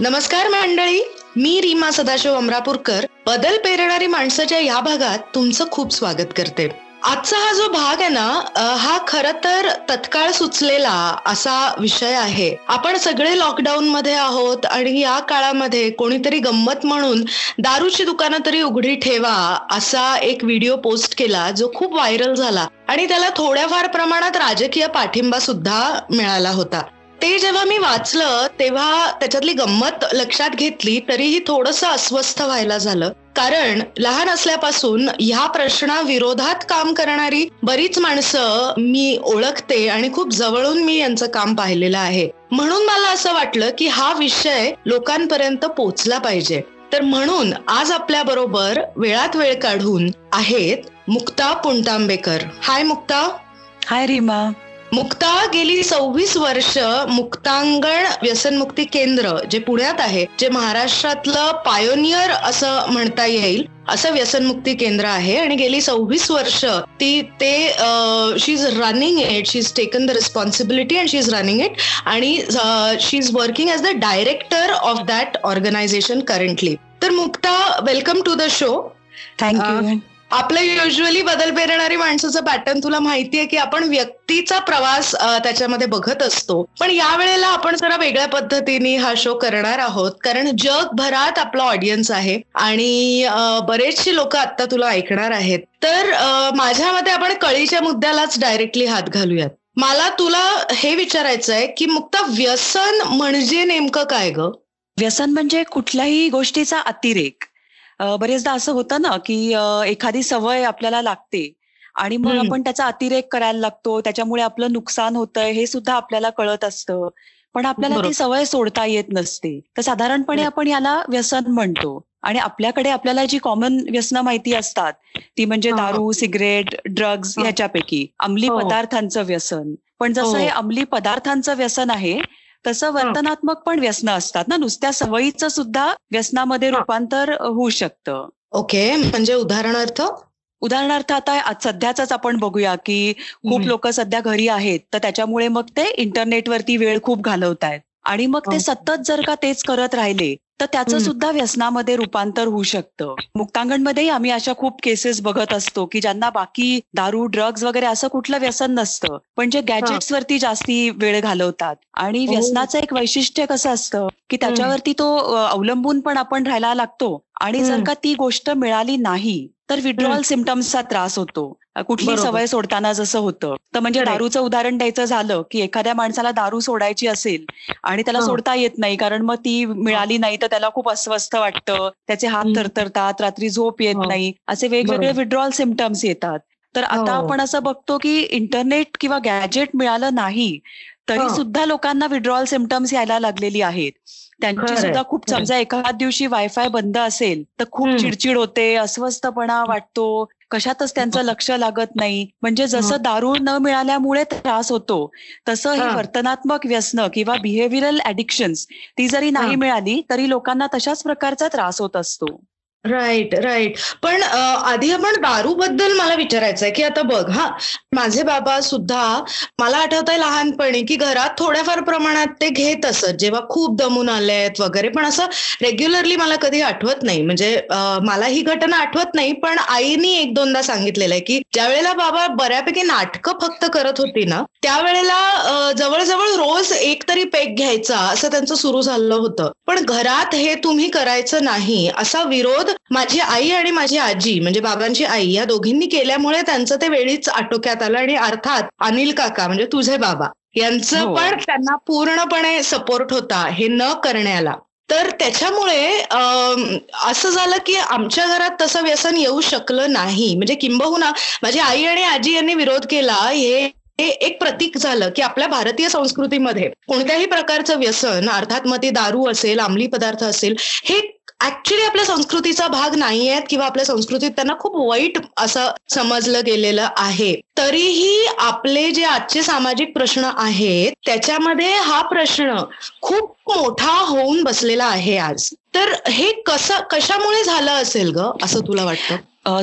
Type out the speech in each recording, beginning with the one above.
नमस्कार मंडळी मी रीमा सदाशिव अमरापूरकर. बदल पेरणारी माणसाच्या या भागात तुमचं खूप स्वागत करते. आजचा हा जो भाग आहे ना हा खर तर तत्काळ सुचलेला असा विषय आहे. आपण सगळे लॉकडाऊन मध्ये आहोत आणि या काळामध्ये कोणीतरी गंमत म्हणून दारूची दुकानं तरी उघडी ठेवा असा एक व्हिडिओ पोस्ट केला जो खूप व्हायरल झाला. आणि त्याला थोड्याफार प्रमाणात राजकीय पाठिंबा सुद्धा मिळाला होता. ते जेव्हा मी वाचलं तेव्हा त्याच्यातली गंमत लक्षात घेतली तरीही थोडस अस्वस्थ व्हायला झालं. कारण लहान असल्यापासून ह्या प्रश्नाविरोधात काम करणारी बरीच माणसं मी ओळखते आणि खूप जवळून मी यांचं काम पाहिलेलं आहे. म्हणून मला असं वाटलं की हा विषय लोकांपर्यंत पोचला पाहिजे. तर म्हणून आज आपल्या बरोबर वेळात वेळ काढून आहेत मुक्ता पुंटांबेकर. हाय मुक्ता. हाय रीमा. मुक्ता गेली सव्वीस वर्ष मुक्तांगण व्यसनमुक्ती केंद्र जे पुण्यात आहे जे महाराष्ट्रातलं पायोनियर असं म्हणता येईल असं व्यसनमुक्ती केंद्र आहे. आणि गेली सव्वीस वर्ष ती ते she is running it she is taken the responsibility and she is running it आणि she is working as the director of that organisation currently तर Mukta welcome to the show thank you आपलं usually बदल पेरणारी माणसाचं pattern तुला माहितीये की आपण व्यक्तीचा प्रवास त्याच्यामध्ये बघत असतो. पण या वेळेला आपण जरा वेगळ्या पद्धतीने हा शो करणार आहोत. कारण जगभरात आपला ऑडियन्स आहे आणि बरेचशी लोक आता तुला ऐकणार आहेत. तर माझ्या मते आपण कळीच्या मुद्द्यालाच डायरेक्टली हात घालूयात. मला तुला हे विचारायचं आहे की मुक्ता व्यसन म्हणजे नेमकं काय ग? व्यसन म्हणजे कुठल्याही गोष्टीचा अतिरेक. बरेचदा असं होतं ना की एखादी सवय आपल्याला लागते आणि मग आपण त्याचा अतिरेक करायला लागतो त्याच्यामुळे आपलं नुकसान होतंय हे सुद्धा आपल्याला कळत असतं. पण आपल्याला ती सवय सोडता येत नसते. तर साधारणपणे आपण याला व्यसन म्हणतो आणि आपल्याकडे आपल्याला जी कॉमन व्यसन माहिती असतात ती म्हणजे दारू सिगरेट ड्रग्ज ह्याच्यापैकी अंमली हो. पदार्थांचं व्यसन. पण जसं हो. हे. अंमली पदार्थांचं व्यसन आहे तसं वर्तनात्मक पण व्यसन असतात ना नुसत्या सवयीचं सुद्धा व्यसनामध्ये रूपांतर होऊ शकतं. ओके म्हणजे उदाहरणार्थ? उदाहरणार्थ आता सध्याच आपण बघूया की खूप लोक सध्या घरी आहेत तर त्याच्यामुळे मग ते इंटरनेटवरती वेळ खूप घालवत आहेत आणि मग ते सतत जर का तेच करत राहिले तर त्याचं सुद्धा व्यसनामध्ये रूपांतर होऊ शकतं. मुक्तांगणमध्येही आम्ही अशा खूप केसेस बघत असतो की ज्यांना बाकी दारू ड्रग्ज वगैरे असं कुठलं व्यसन नसतं. पण जे गॅजेट्स वरती जास्ती वेळ घालवतात. आणि हो. व्यसनाचं एक वैशिष्ट्य कसं असतं की त्याच्यावरती तो अवलंबून पण आपण राहायला लागतो. आणि जर का ती गोष्ट मिळाली नाही तर विड्रॉल सिमटम्सचा त्रास होतो. कुठली सवय सोडताना जसं होतं. तर म्हणजे दारूचं उदाहरण द्यायचं झालं की एखाद्या माणसाला दारू सोडायची असेल आणि त्याला सोडता येत नाही कारण मग ती मिळाली नाही तर त्याला खूप अस्वस्थ वाटतं. त्याचे हात थरथरतात रात्री झोप येत नाही. असे वेगवेगळे विड्रॉल सिमटम्स येतात. तर आता हो. आपण असं बघतो की इंटरनेट किंवा गॅजेट मिळालं नाही तरी सुद्धा लोकांना विड्रॉल सिमटम्स यायला लागलेली आहेत. त्यांची सुद्धा खूप समजा एका दिवशी वायफाय बंद असेल तर खूप चिडचिड होते अस्वस्थपणा वाटतो कशातच त्यांचं लक्ष लागत नाही. म्हणजे जसं दारू न मिळाल्यामुळे त्रास होतो तसं हे वर्तनात्मक व्यसन किंवा बिहेव्हिअरल ऍडिक्शन्स ती जरी नाही मिळाली तरी लोकांना तशाच प्रकारचा त्रास होत असतो. राईट राईट पण आधी आपण दारूबद्दल मला विचारायचं आहे की आता बघ हा माझे बाबा सुद्धा मला आठवत आहे लहानपणी की घरात थोड्याफार प्रमाणात ते घेत असत. जेव्हा खूप दमून आले आहेत वगैरे पण असं रेग्युलरली मला कधी आठवत नाही. म्हणजे मला ही घटना आठवत नाही पण आईनी एक दोनदा सांगितलेलं आहे की ज्यावेळेला बाबा बऱ्यापैकी नाटकं फक्त करत होती ना त्यावेळेला जवळजवळ रोज एक तरी पेक घ्यायचा असं त्यांचं सुरू झालं होतं. पण घरात हे तुम्ही करायचं नाही असा विरोध माझी आई आणि माझी आजी म्हणजे बाबांची आई या दोघींनी केल्यामुळे त्यांचं ते वेळीच आटोक्यात आलं आणि अर्थात अनिल काका म्हणजे तुझे बाबा यांचं हो. पण त्यांना पूर्णपणे सपोर्ट होता हे न करण्याला तर त्याच्यामुळे असं झालं की आमच्या घरात तसं व्यसन येऊ शकलं नाही म्हणजे किंबहुना माझी आई आणि आजी यांनी विरोध केला हे हे एक प्रतीक झालं की आपल्या भारतीय संस्कृतीमध्ये कोणत्याही प्रकारचं व्यसन अर्थात मग ते दारू असेल अंमली पदार्थ असेल हे ऍक्च्युली आपल्या संस्कृतीचा भाग नाही आहेत किंवा आपल्या संस्कृतीत त्यांना खूप वाईट असं समजलं गेलेलं आहे. तरीही आपले जे आजचे सामाजिक प्रश्न आहेत त्याच्यामध्ये हा प्रश्न खूप मोठा होऊन बसलेला आहे आज. तर हे कसं कशामुळे झालं असेल ग असं तुला वाटतं?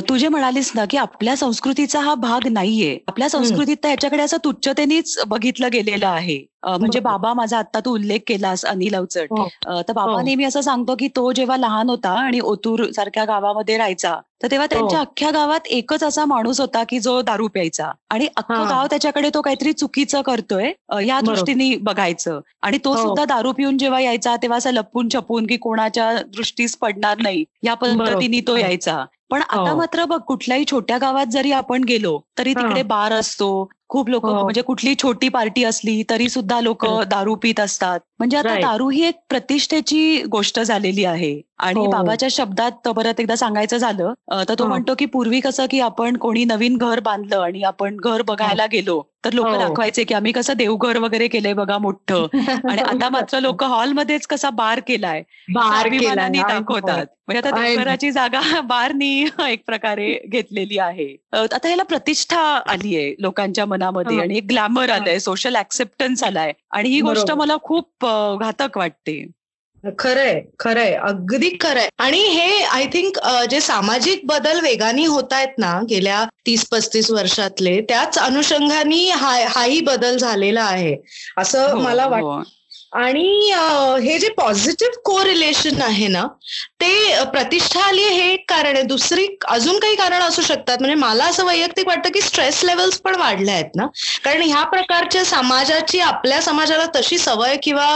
तू जे म्हणालीस ना की आपल्या संस्कृतीचा हा भाग नाहीये. आपल्या संस्कृतीत तर ह्याच्याकडे असं तुच्छतेनेच बघितलं गेलेलं आहे. म्हणजे. बाबा माझा आता तू उल्लेख केलास अनिल अवचट हो. तर बाबा हो. नेहमी असं सांगतो की तो जेव्हा लहान होता आणि ओतूर सारख्या गावामध्ये राहायचा तर तेव्हा त्यांच्या हो. अख्ख्या गावात एकच असा माणूस होता की जो दारू प्यायचा आणि अख्खं. गाव त्याच्याकडे तो काहीतरी चुकीचं करतोय या. दृष्टीने बघायचं आणि तो. सुद्धा दारू पिऊन जेव्हा यायचा तेव्हा असं लपून छपून की कोणाच्या दृष्टीस पडणार नाही या पद्धतीने तो. यायचा पण आता. मात्र बघ कुठल्याही छोट्या गावात जरी आपण गेलो तरी. तिकडे बार असतो खूप लोक हो. म्हणजे कुठली छोटी पार्टी असली तरी सुद्धा लोक Correct. दारू पित असतात म्हणजे आता. दारू ही एक प्रतिष्ठेची गोष्ट झालेली आहे आणि हो. बाबाच्या शब्दात परत एकदा सांगायचं झालं तर तो हा. म्हणतो की पूर्वी कसं की आपण कोणी नवीन घर बांधलं आणि आपण घर बघायला गेलो तर लोक हो. दाखवायचे की आम्ही कसं देवघर वगैरे केलंय बघा मोठं आणि आता मात्र लोक हॉलमध्येच कसा बार केलाय बार. दाखवतात म्हणजे आता देवघराची जागा बारनी एक प्रकारे घेतलेली आहे आता ह्याला प्रतिष्ठा आली आहे लोकांच्या मनामध्ये हा. आणि एक ग्लॅमर आलंय सोशल ऍक्सेप्टन्स आलाय आणि ही गोष्ट. मला खूप घातक वाटते खरंय खरंय. अगदी खरंय. आणि हे आय थिंक जे सामाजिक बदल वेगाने होत आहेत ना गेल्या तीस पस्तीस वर्षातले त्याच अनुषंगाने हा हाही बदल झालेला आहे. असं हो, मला वाटतं. हो. आणि हे जे पॉझिटिव्ह को रिलेशन आहे ना ते प्रतिष्ठा आली हे एक कारण आहे. दुसरी अजून काही कारण असू शकतात. म्हणजे मला असं वैयक्तिक वाटतं की स्ट्रेस लेवल्स पण वाढल्या आहेत ना. कारण ह्या प्रकारच्या समाजाची आपल्या समाजाला तशी सवय किंवा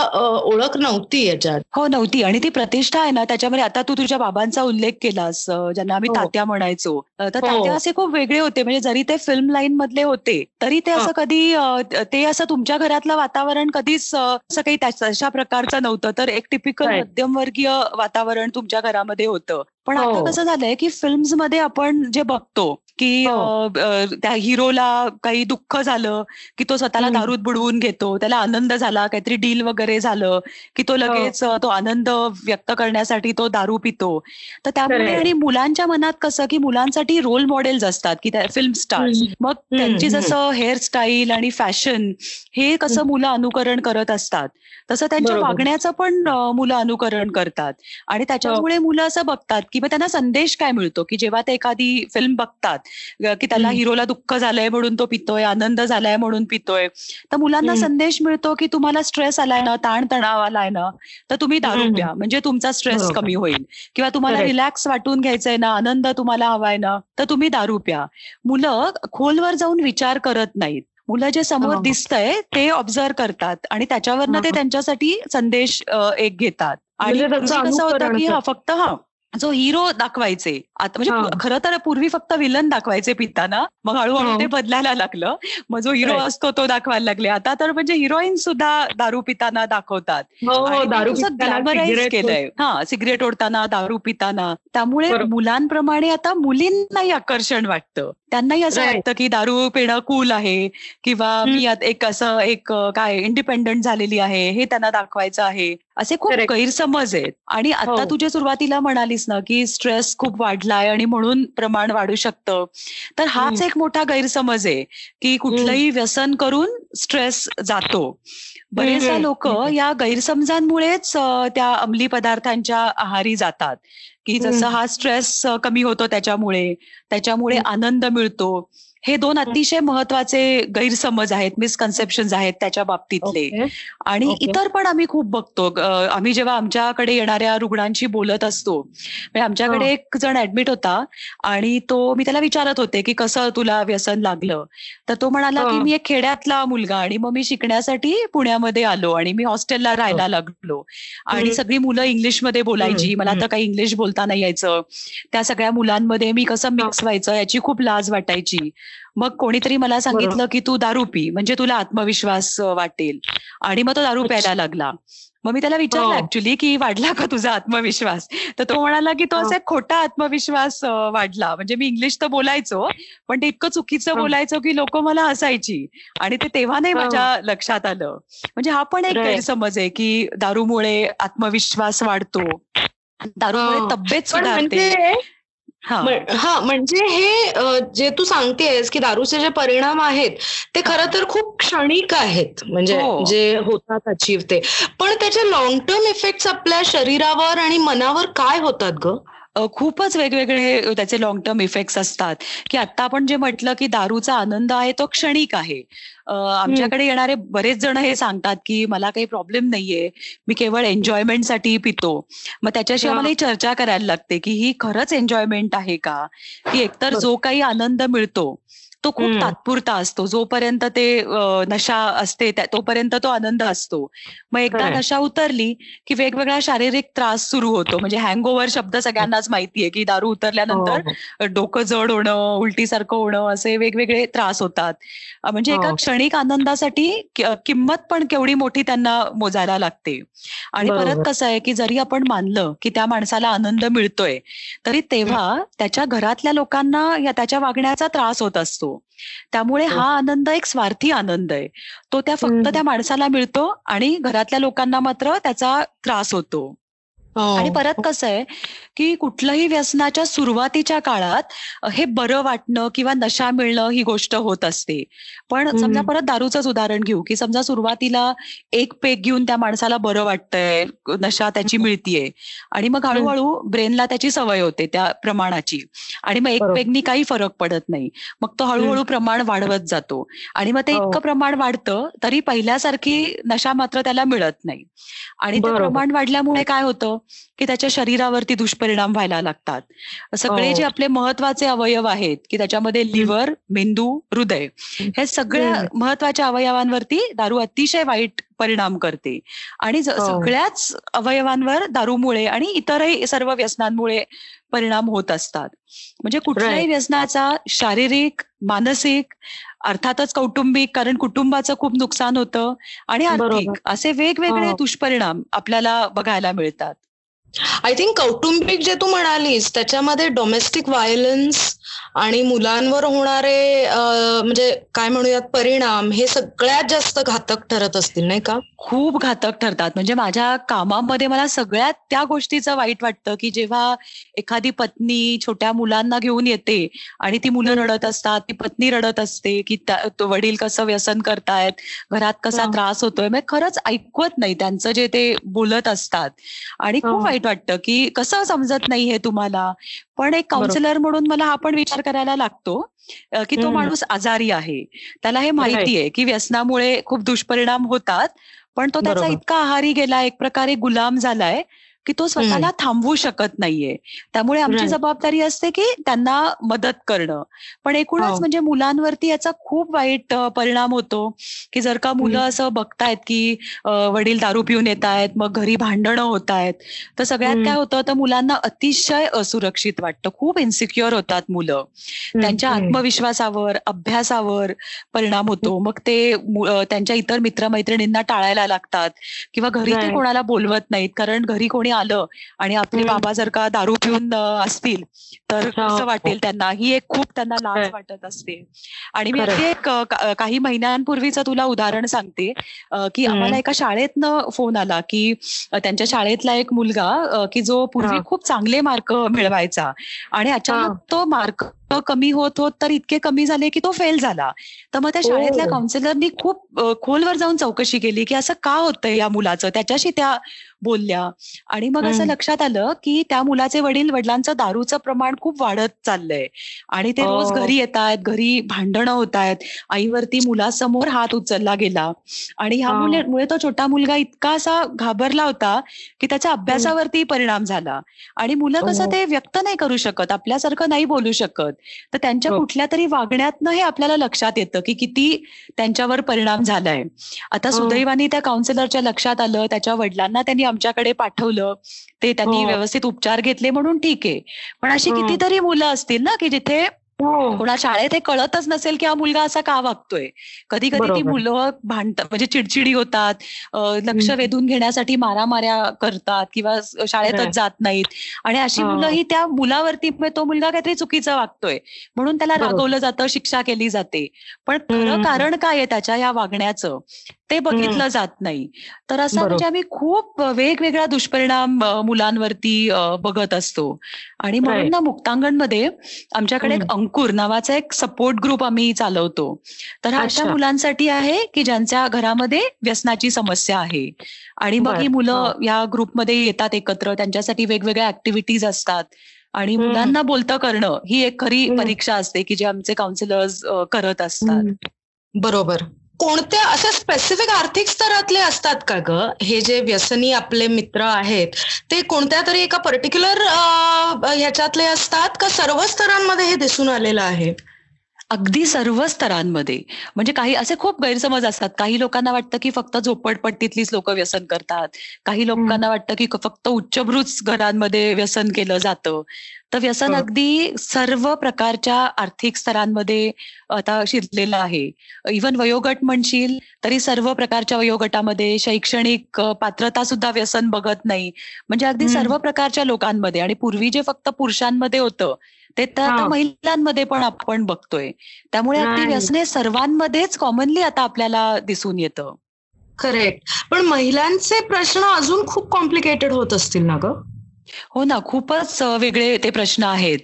ओळख नव्हती याच्यात. हो नव्हती. आणि ती प्रतिष्ठा आहे ना त्याच्यामध्ये आता तू तुझ्या बाबांचा उल्लेख केलास ज्यांना आम्ही हो. तात्या म्हणायचो. तर हो. तात्या असे खूप वेगळे होते. म्हणजे जरी ते फिल्म लाईन मधले होते तरी ते. असं कधी ते असं तुमच्या घरातलं वातावरण कधीच असं काही तशा प्रकारचं नव्हतं तर एक टिपिकल. मध्यमवर्गीय वातावरण तुमच्या घरामध्ये होतं पण आता हो. कसं झालंय की फिल्म्समध्ये आपण जे बघतो की हो. त्या हिरोला काही दुःख झालं की तो स्वतःला. दारूत बुडवून घेतो त्याला आनंद झाला काहीतरी डील वगैरे झालं की तो लगेच अ, तो आनंद व्यक्त करण्यासाठी तो दारू पितो तर त्यामुळे. आणि मुलांच्या मनात कसं की मुलांसाठी रोल मॉडेल्स असतात की त्या फिल्म स्टार्स हम्म. मग त्यांची. जसं हेअरस्टाईल आणि फॅशन हे कसं. मुलं अनुकरण करत असतात तसं त्यांच्या. वागण्याचं पण मुलं अनुकरण करतात आणि त्याच्यामुळे मुलं असं बघतात की मग त्यांना संदेश काय मिळतो की जेव्हा ते एखादी फिल्म बघतात की त्याला. हिरोला दुःख झालंय म्हणून तो पितोय आनंद झालाय म्हणून पितोय तर मुलांना. संदेश मिळतो की तुम्हाला स्ट्रेस आलाय ना ताण तणाव आलाय ना तर तुम्ही दारू. प्या म्हणजे तुमचा स्ट्रेस. कमी होईल किंवा तुम्हाला. रिलॅक्स वाटून घ्यायचंय ना आनंद तुम्हाला हवाय ना तर तुम्ही दारू प्या मुलं खोलवर जाऊन विचार करत नाहीत मुलं जे समोर हो. दिसतंय ते ऑब्झर्व करतात आणि त्याच्यावरनं ते हा. त्यांच्यासाठी संदेश एक घेतात आणि म्हणजे कसं होतं की हा. फक्त हा जो हिरो दाखवायचे आता म्हणजे खरं तर पूर्वी फक्त विलन दाखवायचे पिताना मग हळूहळू हो. ते बदलायला लागलं मग जो हिरो. असतो तो दाखवायला लागले आता तर म्हणजे हिरोईन सुद्धा दारू पिताना दाखवतात हो हो केलंय हा सिगरेट ओढताना दारू पिताना त्यामुळे. मुलांप्रमाणे आता मुलींनाही आकर्षण वाटतं त्यांनाही असं. वाटतं की दारू पिणं कूल आहे किंवा. मी एक असं एक काय इंडिपेंडंट झालेली आहे हे त्यांना दाखवायचं आहे असे खूप. गैरसमज आहेत आणि आता. तू जे सुरुवातीला म्हणालीस ना की स्ट्रेस खूप वाढलाय आणि म्हणून प्रमाण वाढू शकतं तर हाच. एक मोठा गैरसमज आहे की कुठलंही व्यसन करून स्ट्रेस जातो बरेचदा. लोक या गैरसमजांमुळेच त्या अंमली पदार्थांच्या आहारी जातात की जसं. हा स्ट्रेस कमी होतो त्याच्यामुळे त्याच्यामुळे. आनंद मिळतो हे दोन अतिशय महत्त्वाचे गैरसमज आहेत मिसकन्सेप्शन आहेत त्याच्या बाबतीतले. आणि. इतर पण आम्ही खूप बघतो आम्ही जेव्हा आमच्याकडे येणाऱ्या रुग्णांशी बोलत असतो म्हणजे आमच्याकडे. एक जण ऍडमिट होता आणि तो मी त्याला विचारत होते की कसं तुला व्यसन लागलं तर तो म्हणाला की. मी एक खेड्यातला मुलगा आणि मग मी शिकण्यासाठी पुण्यामध्ये आलो आणि मी हॉस्टेलला राहायला लागलो आणि. सगळी मुलं इंग्लिशमध्ये बोलायची. मला आता काही इंग्लिश बोलता नाही यायचं त्या सगळ्या मुलांमध्ये मी कसं मिक्स व्हायचं याची खूप लाज वाटायची मग कोणीतरी मला सांगितलं की तू दारू पी म्हणजे तुला आत्मविश्वास वाटेल आणि मग तो दारू. प्यायला लागला मग मी त्याला विचारलं हो. ऍक्च्युली की वाढला का तुझा आत्मविश्वास तर तो म्हणाला की तो हो. असा एक खोटा आत्मविश्वास वाढला म्हणजे मी इंग्लिश तर बोलायचो पण ते इतकं चुकीचं हो. बोलायचो की लोक मला हसायची आणि ते तेव्हा नाही हो. माझ्या लक्षात आलं म्हणजे हा पण एक. गैरसमज आहे की दारूमुळे आत्मविश्वास वाढतो दारूमुळे हा. तब्येत सुधारते म्हणजे हा. म्हण- म्हणजे हे जे तू सांगतेस की दारूचे जे परिणाम आहेत ते खरं तर खूप क्षणिक आहेत. म्हणजे हो. जे होतात अचीव ते. पण त्याचे लॉंग टर्म इफेक्ट आपल्या शरीरावर आणि मनावर काय होतात ग? खूपच वेगवेगळे त्याचे लॉंग टर्म इफेक्ट्स असतात. की आता आपण जे म्हटलं की दारूचा आनंद आहे तो क्षणिक आहे. आमच्याकडे येणारे बरेच जण हे सांगतात की मला काही प्रॉब्लेम नाहीये मी केवळ एन्जॉयमेंटसाठी पितो. मग त्याच्याशी आम्हाला ही. चर्चा करायला लागते की ही खरंच एन्जॉयमेंट आहे का? की एकतर जो काही आनंद मिळतो तो खूप तात्पुरता असतो. जोपर्यंत ते नशा असते तोपर्यंत तो आनंद असतो. मग एकदा नशा उतरली की वेगवेगळा शारीरिक त्रास सुरू होतो. म्हणजे हँगओव्हर शब्द सगळ्यांनाच माहितीये की दारू उतरल्यानंतर हो, हो. डोकं जड होणं उलटीसारखं होणं असे वेगवेगळे त्रास होतात. म्हणजे एका हो. क्षणिक आनंदासाठी किंमत पण केवढी मोठी त्यांना मोजायला लागते. आणि परत कसं आहे की जरी आपण मानलं की त्या माणसाला आनंद मिळतोय तरी तेव्हा त्याच्या घरातल्या लोकांना या त्याच्या वागण्याचा त्रास होत असतो. त्यामुळे हो. हा आनंद एक स्वार्थी आनंद आहे. तो त्या फक्त त्या माणसाला मिळतो आणि घरातल्या लोकांना मात्र त्याचा त्रास होतो. आणि परत हो. कसं आहे की कुठलंही व्यसनाच्या सुरुवातीच्या काळात हे बरं वाटणं किंवा नशा मिळणं ही गोष्ट होत असते. पण समजा परत दारूचंच उदाहरण घेऊ की समजा सुरुवातीला एक पेग घेऊन त्या माणसाला बरं वाटतंय नशा त्याची मिळतीये आणि मग हळूहळू ब्रेनला त्याची सवय होते त्या प्रमाणाची आणि मग एक पेगनी काही फरक पडत नाही. मग तो हळूहळू प्रमाण वाढवत जातो आणि मग ते हो. इतकं प्रमाण वाढतं तरी पहिल्यासारखी नशा मात्र त्याला मिळत नाही. आणि ते प्रमाण वाढल्यामुळे काय होतं? की त्याच्या शरीरावरती दुष्परिणाम व्हायला लागतात. सगळे जे हो. आपले महत्त्वाचे अवयव आहेत की त्याच्यामध्ये लिव्हर मेंदू हृदय हे सगळ्या महत्त्वाच्या अवयवांवरती दारू अतिशय वाईट परिणाम करते. आणि हो. सगळ्याच अवयवांवर दारूमुळे आणि इतरही सर्व व्यसनांमुळे परिणाम होत असतात. म्हणजे कुठल्याही व्यसनाचा शारीरिक मानसिक अर्थातच कौटुंबिक कारण कुटुंबाचं खूप नुकसान होतं आणि आर्थिक असे वेगवेगळे हो. दुष्परिणाम आपल्याला बघायला मिळतात. आय थिंक कौटुंबिक जे तू म्हणालीस त्याच्यामध्ये डोमेस्टिक व्हायलन्स आणि मुलांवर होणारे म्हणजे काय म्हणूयात परिणाम हे सगळ्यात जास्त घातक ठरत असतील नाही का? खूप घातक ठरतात. म्हणजे माझ्या कामामध्ये मला सगळ्यात त्या गोष्टीचं वाईट वाटतं की जेव्हा एखादी पत्नी छोट्या मुलांना घेऊन येते आणि ती मुलं रडत असतात ती पत्नी रडत असते की वडील कसं व्यसन करतायत घरात कसा त्रास होतोय म्हणजे खरंच ऐकवत नाही त्यांचं जे ते बोलत असतात. आणि खूप वाईट वाटतं की कसं समजत नाही हे तुम्हाला? पण एक काउन्सिलर म्हणून मला हा पण विचार करायला लागतो की तो माणूस आजारी आहे. त्याला हे माहिती आहे की व्यसनामुळे खूप दुष्परिणाम होतात पण तो त्याचा इतका आहारी गेला एक प्रकारे गुलाम झालाय की तो स्वतःला थांबवू शकत नाहीये. त्यामुळे आमची जबाबदारी असते की त्यांना मदत करणं. पण एकूणच हो. म्हणजे मुलांवरती याचा खूप वाईट परिणाम होतो. की जर का मुलं असं बघतायत की वडील दारू पिऊन येत आहेत मग घरी भांडणं होत आहेत तर सगळ्यात काय होतं तर मुलांना अतिशय असुरक्षित वाटतं. खूप इन्सिक्युअर होतात मुलं. त्यांच्या आत्मविश्वासावर अभ्यासावर परिणाम होतो. मग ते त्यांच्या इतर मित्रमैत्रिणींना टाळायला लागतात. किंवा घरी ते कोणाला बोलवत नाहीत. कारण घरी कोणी आलं आणि आपले बाबा जर का दारू पिऊन असतील तर हो, कसं वाटेल हो. त्यांना. ही एक खूप त्यांना लाज वाटत असते. आणि मी एक काही महिन्यांपूर्वीच तुला उदाहरण सांगते की आम्हाला एका शाळेतनं फोन आला की त्यांच्या शाळेतला एक मुलगा की जो पूर्वी खूप चांगले मार्क मिळवायचा आणि अचानक तो मार्क कमी होत होत तर इतके कमी झाले की तो फेल झाला. तर मग त्या शाळेतल्या काउन्सिलरनी खूप खोलवर जाऊन चौकशी केली की असं का होतंय या मुलाचं? त्याच्याशी त्या बोलल्या. आणि मग असं लक्षात आलं की त्या मुलाचे वडील वडिलांचं दारूचं प्रमाण खूप वाढत चाललंय. आणि ते रोज घरी येत आहेत घरी भांडणं होत आहेत आईवरती मुलासमोर हात उचलला गेला. आणि ह्यामुळे तो छोटा मुलगा इतका असा घाबरला होता की त्याच्या अभ्यासावरती परिणाम झाला. आणि मुलं कसं ते व्यक्त नाही करू शकत आपल्यासारखं नाही बोलू शकत. तर त्यांच्या हो. कुठल्या तरी वागण्यातनं हे आपल्याला लक्षात येतं की किती त्यांच्यावर परिणाम झालाय आता सुदैवानी त्या काउन्सिलरच्या लक्षात आलं त्याच्या वडिलांना त्यांनी आमच्याकडे पाठवलं ते त्यांनी हो. व्यवस्थित उपचार घेतले म्हणून ठीक आहे पण अशी कितीतरी मुलं असतील ना की जिथे हो. कोणा शाळेत हे कळतच नसेल की हा मुलगा असा का वागतोय. कधी कधी ती मुलं भांडतात म्हणजे चिडचिडी होतात लक्ष वेधून घेण्यासाठी मारामाऱ्या करतात किंवा शाळेतच जात नाहीत. आणि अशी मुलं ही त्या मुलावरती तो मुलगा काहीतरी चुकीचं वागतोय. म्हणून त्याला रागवलं जातं शिक्षा केली जाते. पण खरं कारण काय आहे त्याच्या या वागण्याचं? ते बघितलं जात नाही. तर असं म्हणजे आम्ही खूप वेगवेगळा दुष्परिणाम मुलांवरती बघत असतो. आणि म्हणून ना मुक्तांगणमध्ये आमच्याकडे एक अंकुर नावाचा एक सपोर्ट ग्रुप आम्ही चालवतो. तर हा अशा मुलांसाठी आहे की ज्यांच्या घरामध्ये व्यसनाची समस्या आहे. आणि मग ही मुलं या ग्रुपमध्ये येतात एकत्र. त्यांच्यासाठी वेगवेगळ्या ऍक्टिव्हिटीज असतात. आणि. मुलांना बोलतं करणं ही एक खरी. परीक्षा असते की जे आमचे काउन्सिलर्स करत असतात. बरोबर. कोणत्या अशा स्पेसिफिक आर्थिक स्तरातले असतात का ग? हे जे व्यसनी आपले मित्र आहेत ते कोणत्या तरी एका पर्टिक्युलर ह्याच्यातले असतात का सर्व स्तरांमध्ये हे दिसून आलेलं आहे? अगदी सर्व स्तरांमध्ये. म्हणजे काही असे खूप गैरसमज असतात. काही लोकांना वाटतं की फक्त झोपडपट्टीतलीच लोक व्यसन करतात. काही लोकांना वाटतं की फक्त उच्चभ्रूच घरांमध्ये व्यसन केलं जातं. तर व्यसन. अगदी सर्व प्रकारच्या आर्थिक स्तरांमध्ये आता शिरलेलं आहे इव्हन वयोगट म्हणशील तरी सर्व प्रकारच्या वयोगटामध्ये शैक्षणिक पात्रता सुद्धा व्यसन बघत नाही म्हणजे अगदी. सर्व प्रकारच्या लोकांमध्ये आणि पूर्वी जे फक्त पुरुषांमध्ये होतं ते तर आता. महिलांमध्ये पण आपण बघतोय त्यामुळे अगदी. व्यसने सर्वांमध्येच कॉमनली आता आपल्याला दिसून येतं करेक्ट पण महिलांचे प्रश्न अजून खूप कॉम्प्लिकेटेड होत असतील ना ग हो ना खूपच वेगळे ते प्रश्न आहेत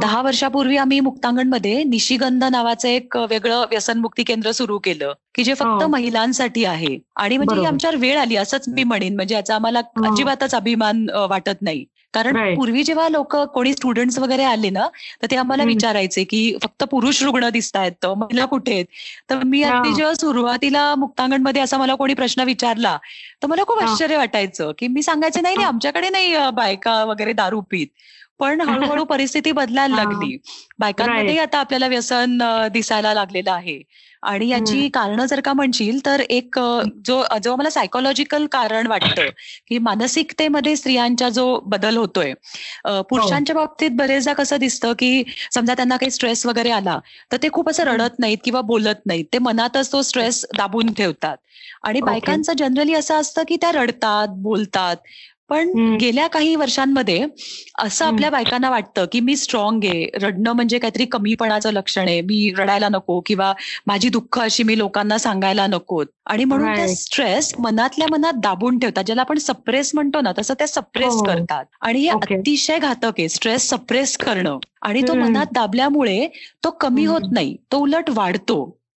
दहा वर्षापूर्वी आम्ही मुक्तांगणमध्ये निशिगंध नावाचं एक वेगळं व्यसनमुक्ती केंद्र सुरू केलं की जे फक्त हो. महिलांसाठी आहे आणि म्हणजे ही. आमच्यावर वेळ आली असंच मी म्हणेन म्हणजे याचा आम्हाला हो. अजिबातच अभिमान वाटत नाही कारण. पूर्वी जेव्हा लोक कोणी स्टुडंट्स वगैरे आले ना तर ते आम्हाला. विचारायचे की फक्त पुरुष रुग्ण दिसत आहेत महिला कुठे आहेत तर मी. अगदी जेव्हा सुरुवातीला मुक्तांगणमध्ये असा मला कोणी प्रश्न विचारला तर मला खूप. आश्चर्य वाटायचं की मी सांगायचे नाही नाही. आमच्याकडे नाही बायका वगैरे दारू पीत पण हळूहळू परिस्थिती बदलायला. लागली बायकांमध्ये आता आपल्याला व्यसन दिसायला लागलेलं आहे आणि याची. कारणं जर का म्हणशील तर एक जो जो मला सायकोलॉजिकल कारण वाटतं की मानसिकतेमध्ये स्त्रियांचा जो बदल होतोय पुरुषांच्या बाबतीत बरेचदा कसं दिसतं की समजा त्यांना काही स्ट्रेस वगैरे आला तर ते खूप असं. रडत नाहीत किंवा बोलत नाहीत ते मनातच तो स्ट्रेस दाबून ठेवतात आणि. बायकांचं जनरली असं असतं की त्या रडतात बोलतात पण. गेल्या काही वर्षांमध्ये असं. आपल्या बायकांना वाटतं की मी स्ट्रॉंग आहे रडणं म्हणजे काहीतरी कमीपणाचं लक्षण आहे मी रडायला नको किंवा माझी दुःख अशी मी लोकांना सांगायला नकोत आणि म्हणून त्या. स्ट्रेस मनातल्या मनात दाबून ठेवतात ज्याला आपण सप्रेस म्हणतो ना तसं त्या सप्रेस हो. करतात आणि हे. अतिशय घातक आहे स्ट्रेस सप्रेस करणं आणि तो. मनात दाबल्यामुळे तो कमी. होत नाही तो उलट वाढतो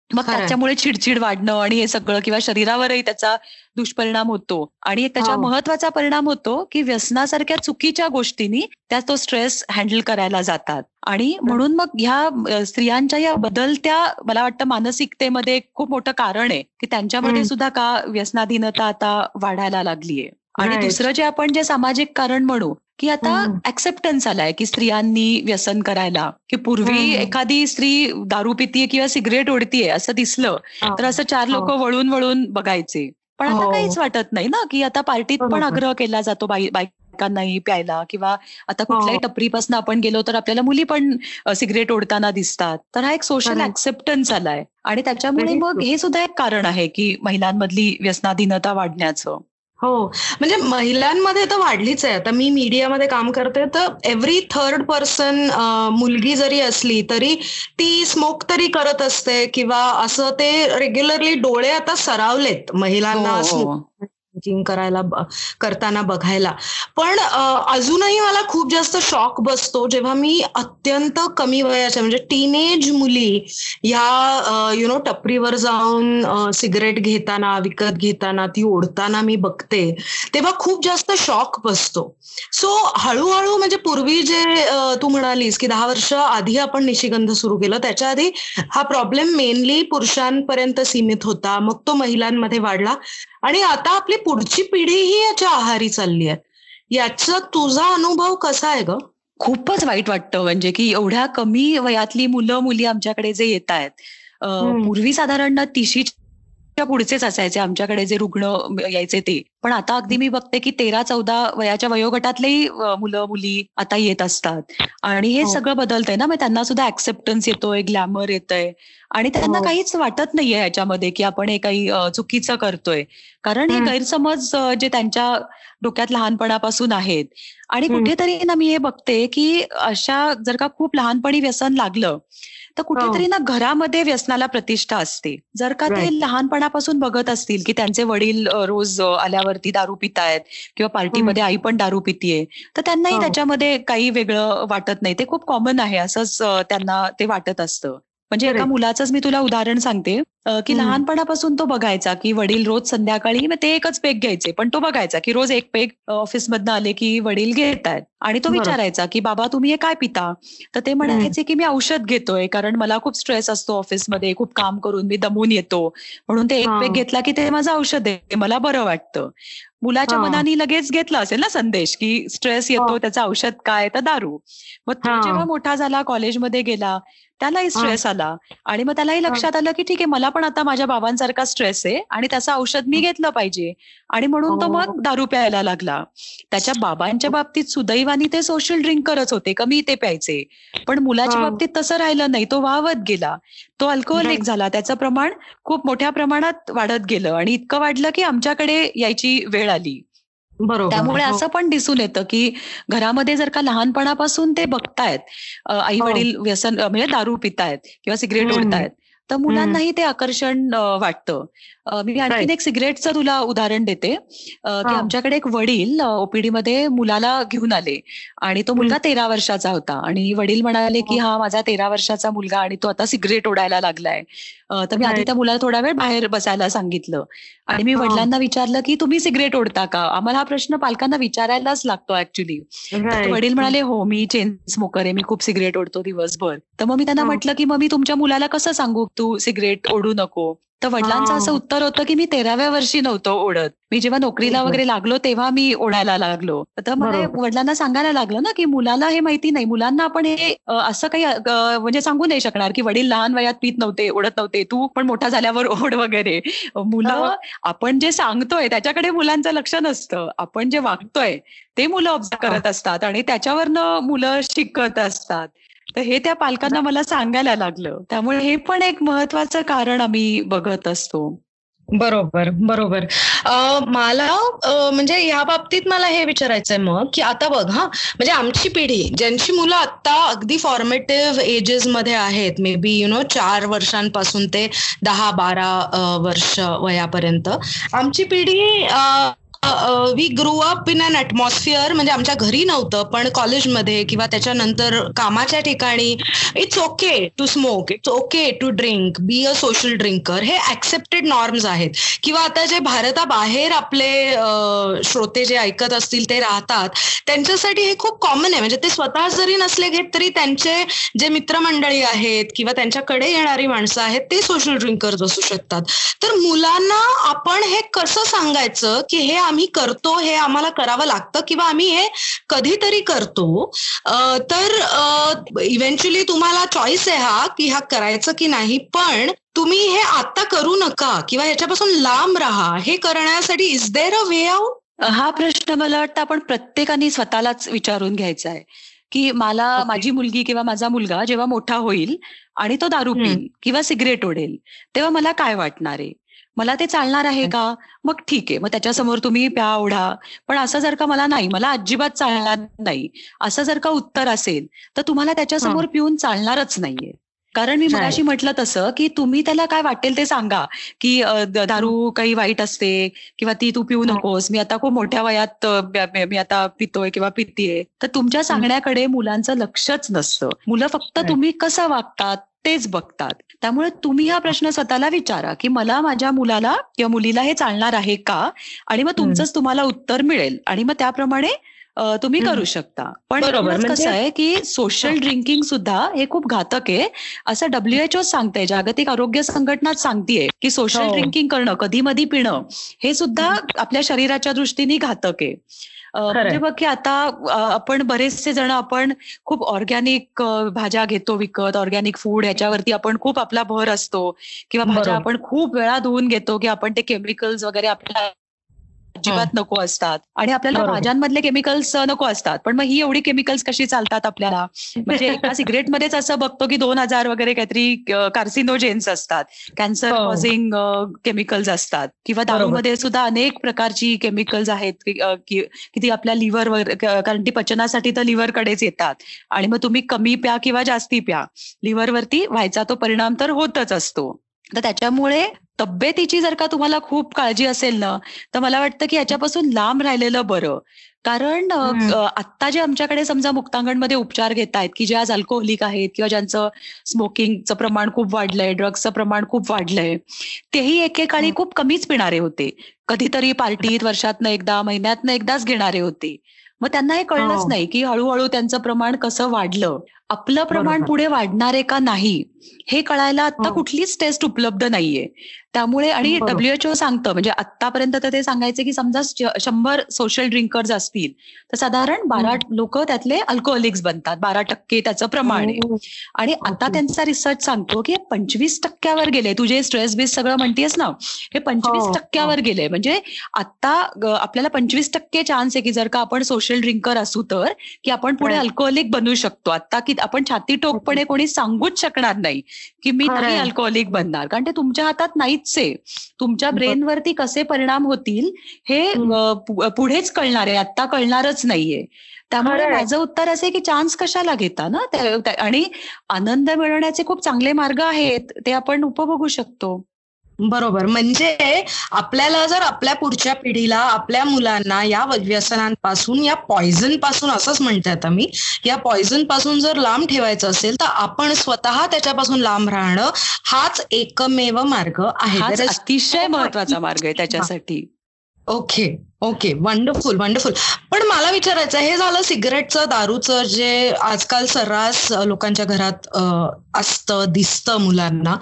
मग. त्याच्यामुळे चिडचिड वाढणं आणि हे सगळं किंवा शरीरावरही त्याचा दुष्परिणाम होतो आणि एक त्याच्या हो. महत्त्वाचा परिणाम होतो की व्यसनासारख्या चुकीच्या गोष्टींनी त्या तो स्ट्रेस हँडल करायला जातात आणि म्हणून मग ह्या स्त्रियांच्या या बदलत्या मला वाटतं मानसिकतेमध्ये खूप मोठं कारण आहे की त्यांच्यामध्ये. सुद्धा का व्यसनाधीनता आता वाढायला लागलीये आणि. दुसरं जे आपण जे सामाजिक कारण म्हणू की आता. ऍक्सेप्टन्स आलाय की स्त्रियांनी व्यसन करायला की पूर्वी. एखादी स्त्री दारू पितीये किंवा सिगरेट ओढतीये असं दिसलं हा. तर असं चार लोक वळून वळून बगायचे पण आता हो. काहीच वाटत नाही ना की आता पार्टीत पण. आग्रह केला जातो बाई बायकांनाही प्यायला किंवा आता कुठल्याही हो. टपरीपासून आपण गेलो तर आपल्याला मुली पण सिगरेट ओढताना दिसतात तर हा एक सोशल. ऍक्सेप्टन्स आलाय आणि त्याच्यामुळे मग. हे सुद्धा एक कारण आहे की महिलांमधली व्यसनाधीनता वाढण्याचं हो. म्हणजे महिलांमध्ये तर वाढलीच आहे. आता मी मीडियामध्ये काम करते तर एव्हरी थर्ड पर्सन मुलगी जरी असली तरी ती स्मोक तरी करत असते किंवा असं ते रेग्युलरली डोळे आता सरावलेत. महिलांना हो, स्मोक हो. स्मोकिंग करायला करताना बघायला. पण अजूनही मला खूप जास्त शॉक बसतो जेव्हा मी अत्यंत कमी वयाच्या म्हणजे टीनेज मुली ह्या यु नो टपरीवर जाऊन सिगरेट घेताना विकत घेताना ती ओढताना मी बघते तेव्हा खूप जास्त शॉक बसतो. सो हळूहळू म्हणजे पूर्वी जे तू म्हणालीस की दहा वर्ष आधी आपण निशिगंध सुरू केलं त्याच्या आधी हा प्रॉब्लेम मेनली पुरुषांपर्यंत सीमित होता मग तो महिलांमध्ये वाढला. आणि आता आपली पुढची पिढीही याच्या आहारी चालली आहे याचा तुझा अनुभव कसा आहे ग खूपच वाईट वाटतं म्हणजे की एवढ्या कमी वयातली मुलं मुली आमच्याकडे जे येत आहेत. पूर्वी साधारण तिशीच्या पुढचेच असायचे आमच्याकडे जे रुग्ण यायचे ते पण आता अगदी मी बघते की तेरा चौदा वयाच्या वयोगटातलेही मुलं मुली आता येत असतात आणि हे हो. सगळं बदलतंय ना मग त्यांना सुद्धा ऍक्सेप्टन्स येतोय ग्लॅमर येतंय आणि त्यांना हो. काहीच वाटत नाहीये ह्याच्यामध्ये की आपण हे काही चुकीचं करतोय कारण हे. गैरसमज जे त्यांच्या डोक्यात लहानपणापासून आहेत आणि. कुठेतरी ना मी हे बघते की अशा जर का खूप लहानपणी व्यसन लागलं तर कुठेतरी ना घरामध्ये व्यसनाला प्रतिष्ठा असते जर का ते. लहानपणापासून बघत असतील की त्यांचे वडील रोज आल्यावरती दारू पितायत किंवा पार्टीमध्ये आई पण दारू पितीये तर त्यांनाही हो. त्याच्यामध्ये काही वेगळं वाटत नाही ते खूप कॉमन आहे असंच त्यांना ते वाटत असतं म्हणजे एका. मुलाचंच मी तुला उदाहरण सांगते की. लहानपणापासून तो बघायचा की वडील रोज संध्याकाळी मग ते एकच पेग घ्यायचे पण तो बघायचा की रोज एक पेग ऑफिस मधनं आले की वडील घेत आहेत आणि तो. विचारायचा की बाबा तुम्ही हे काय पिता तर ते म्हणायचे की मी औषध घेतोय कारण मला खूप स्ट्रेस असतो ऑफिसमध्ये खूप काम करून मी दमून येतो म्हणून ते एक. पेग घेतला की ते माझं औषध आहे मला बरं वाटतं मुलाच्या. मनाने लगेच घेतला असेल ना संदेश की स्ट्रेस येतो हा. त्याचं औषध काय तर दारू मग तो. जेव्हा मोठा झाला कॉलेजमध्ये गेला त्यालाही स्ट्रेस आला. आणि मग त्यालाही लक्षात आलं की ठीक आहे मला पण आता माझ्या बाबांसारखा स्ट्रेस आहे आणि त्याचं औषध मी घेतलं पाहिजे. आणि म्हणून तो हो. मग दारू प्यायला लागला. त्याच्या बाबांच्या बाबतीत सुदैवाने ते सोशल ड्रिंक करत होते. कमी ते प्यायचे. पण मुलाच्या हा. बाबतीत तसं राहिलं नाही. तो वाहवत गेला. तो अल्कोहोलिक. झाला. त्याचं प्रमाण खूप मोठ्या प्रमाणात वाढत गेलं. आणि इतकं वाढलं की आमच्याकडे यायची वेळ आली. त्यामुळे हो. असं पण दिसून येतं की घरामध्ये जर का लहानपणापासून ते बघतायत आई वडील व्यसन अ, म्हणजे दारू पितायत किंवा सिगरेट हो. ओढतायत तर मुलांनाही ते आकर्षण वाटतं मी आणखीन. एक सिगरेटचं तुला उदाहरण देते की. आमच्याकडे एक वडील ओपीडी मध्ये मुलाला घेऊन आले आणि तो मुलगा तेरा वर्षाचा होता आणि वडील म्हणाले की हो. माझा तेरा वर्षाचा मुलगा आणि तो आता सिगरेट ओढायला लागलाय तर मी आधी. त्या मुलाला थोडा वेळ बाहेर बसायला सांगितलं आणि मी. वडिलांना विचारलं की तुम्ही सिगरेट ओढता का आम्हाला हा प्रश्न पालकांना विचारायलाच लागतो ऍक्च्युली. वडील म्हणाले हो मी चेन स्मोकर आहे मी खूप सिगरेट ओढतो दिवसभर तर मग मी त्यांना. म्हटलं की मग मी तुमच्या मुलाला कसं सांगू तू सिगरेट ओढू नको तर वडिलांचं. असं उत्तर होतं की मी तेराव्या वर्षी नव्हतं ओढत मी जेव्हा नोकरीला. वगैरे लागलो तेव्हा मी ओढायला लागलो तर मला. वडिलांना सांगायला लागलं ना की मुलाला हे माहिती नाही मुलांना आपण हे असं काही म्हणजे सांगू नाही शकणार की वडील लहान वयात पित नव्हते ओढत नव्हते तू पण मोठा झाल्यावर ओढ वगैरे मुलं. आपण जे सांगतोय त्याच्याकडे मुलांचं लक्ष नसतं आपण जे वागतोय ते मुलं ऑब्झर्व. करत असतात आणि त्याच्यावरनं मुलं शिकत असतात तर हे त्या पालकांना मला सांगायला लागलं. त्यामुळे हे पण एक महत्वाचं कारण आम्ही बघत असतो. बरोबर बरोबर. मला म्हणजे या बाबतीत मला हे विचारायचंय मग की आता बघ हा म्हणजे आमची पिढी ज्यांची मुलं आता अगदी फॉर्मेटिव्ह एजेस मध्ये आहेत मे बी यु नो चार वर्षांपासून ते दहा बारा वर्ष वयापर्यंत आमची पिढी we grow up in an atmosphere म्हणजे आमच्या घरी नव्हतं पण कॉलेजमध्ये किंवा त्याच्यानंतर कामाच्या ठिकाणी it's okay to smoke it's okay to drink be a social drinker हे ऍक्सेप्टेड नॉर्म्स आहेत. किंवा आता जे भारताबाहेर आपले श्रोते जे ऐकत असतील ते राहतात त्यांच्यासाठी हे खूप कॉमन आहे. म्हणजे ते स्वतः जरी नसले घेत तरी त्यांचे जे मित्रमंडळी आहेत किंवा त्यांच्याकडे येणारी माणसं आहेत ते सोशल ड्रिंकर्स असू शकतात. तर मुलांना आपण हे कसं सांगायचं की हे आम्ही करतो हे आम्हाला करावं लागतं किंवा आम्ही हे कधीतरी करतो तर इव्हेंच्युअली तुम्हाला चॉईस आहे हा की हा करायचं की नाही पण तुम्ही हे आता करू नका किंवा याच्यापासून लांब राहा हे करण्यासाठी is there a way out हा प्रश्न मला वाटतं आपण प्रत्येकाने स्वतःलाच विचारून घ्यायचा आहे की मला Okay. माझी मुलगी किंवा माझा मुलगा जेव्हा मोठा होईल आणि तो दारू. पिईल किंवा सिगरेट ओढेल तेव्हा मला काय वाटणार आहे मला ते चालणार आहे का? मग ठीक आहे मग त्याच्यासमोर तुम्ही प्या ओढा. पण असं जर का मला नाही मला अजिबात चालणार नाही असं जर का उत्तर असेल तर तुम्हाला त्याच्यासमोर पिऊन चालणारच नाहीये. कारण मी. मगाशी म्हटलं तसं की तुम्ही त्याला काय वाटेल ते सांगा की दारू काही वाईट असते किंवा ती तू पिऊ. नकोस मी आता खूप मोठ्या वयात मी आता पितोय किंवा पितीये. तर तुमच्या सांगण्याकडे मुलांचं लक्षच नसतं. मुलं फक्त. तुम्ही कसं वागतात? तेच बघतात. त्यामुळे तुम्ही हा प्रश्न स्वतःला विचारा की मला माझ्या मुलाला किंवा मुलीला हे चालणार आहे का? आणि मग तुमचंच तुम्हाला उत्तर मिळेल. आणि मग त्याप्रमाणे तुम्ही. करू शकता. पण बरोबर, एकूणच कसं म्हणजे- आहे की सोशल ड्रिंकिंग सुद्धा हे खूप घातक आहे. असं डब्ल्यूएचओ सांगते जागतिक आरोग्य संघटनाच सांगतेय की सोशल हो. ड्रिंकिंग करणं कधी मधी पिणं हे सुद्धा आपल्या शरीराच्या दृष्टीने घातक आहे. म्हणजे बघ की आता आपण बरेचसे जण आपण खूप ऑर्गॅनिक भाज्या घेतो विकत ऑर्गॅनिक फूड ह्याच्यावरती आपण खूप आपला भर असतो किंवा भाज्या. आपण खूप वेळा धुवून घेतो की आपण ते केमिकल्स वगैरे आपल्याला अजिबात नको असतात. आणि आपल्याला. भाज्यांमधले केमिकल्स नको असतात. पण मग ही एवढी केमिकल्स कशी चालतात आपल्याला? म्हणजे एका सिगरेटमध्येच असं बघतो की दोन हजार वगैरे काहीतरी कार्सिनोजेन्स असतात. कॅन्सर हो. कॉझिंग केमिकल्स असतात. किंवा. दारूमध्ये सुद्धा अनेक प्रकारची केमिकल्स आहेत की ती आपल्या लिव्हर कारण ती पचनासाठी तर लिव्हर कडेच येतात. आणि मग तुम्ही कमी प्या किंवा जास्ती प्या. लिव्हरवरती व्हायचा तो परिणाम तर होतच असतो. तर त्याच्यामुळे तब्येतीची जर का तुम्हाला खूप काळजी असेल ना तर मला वाटतं की याच्यापासून लांब राहिलेलं बरं. कारण आता जे आमच्याकडे समजा मुक्तांगणमध्ये उपचार घेत आहेत की जे आज अल्कोहोलिक आहेत किंवा ज्यांचं स्मोकिंगचं प्रमाण खूप वाढलंय ड्रग्सचं प्रमाण खूप वाढलंय तेही एकेकाळी खूप कमीच पिणारे होते. कधीतरी पार्टीत वर्षातनं एकदा महिन्यातनं एकदाच घेणारे होते. मग त्यांना हे कळलंच हो. नाही की हळूहळू त्यांचं प्रमाण कसं वाढलं. आपलं प्रमाण पुढे वाढणार आहे का नाही हे कळायला आता हो. कुठलीच टेस्ट उपलब्ध नाहीये. त्यामुळे आणि डब्ल्यूएचओ सांगतं म्हणजे आतापर्यंत तर ते सांगायचे की समजा शंभर सोशल ड्रिंकर्स असतील तर साधारण बारा लोक त्यातले अल्कोहोलिक्स बनतात बारा टक्के त्याचं प्रमाण आहे. हो. आणि आता त्यांचा रिसर्च सांगतो की पंचवीस टक्क्यावर गेले तुझे स्ट्रेस बेस सगळं म्हणतेस ना हे पंचवीस हो, टक्क्यावर गेले. म्हणजे आता आपल्याला पंचवीस टक्के चान्स आहे की जर का आपण सोशल ड्रिंकर असू तर की आपण पुढे अल्कोहोलिक बनू शकतो. आता की आपण छाती टोकपणे कोणी सांगूच शकणार नाही की मी नाही अल्कोहोलिक बनणार. कारण ते तुमच्या हातात नाहीच आहे तुमच्या ब्रेनवरती कसे परिणाम होतील हे पुढेच कळणार आहे. आता कळणारच नाहीये. त्यामुळे माझं उत्तर असं की चान्स कशाला घेता ना? आणि आनंद मिळवण्याचे खूप चांगले मार्ग आहेत. ते आपण उपभोगू शकतो. बरोबर. म्हणजे आपल्याला जर आपल्या पुढच्या पिढीला आपल्या मुलांना या व्यसनांपासून या पॉइझनपासून असंच म्हणते आता मी या पॉइझनपासून जर लांब ठेवायचं असेल तर आपण स्वतः त्याच्यापासून लांब राहणं हाच एकमेव मार्ग आहे. अतिशय महत्त्वाचा मार्ग आहे त्याच्यासाठी. ओके ओके वंडरफुल वंडरफुल पण मला विचारायचं हे झालं सिगरेटचं दारूचं जे आजकाल सर्रास लोकांच्या घरात असतं दिसतं मुलांना.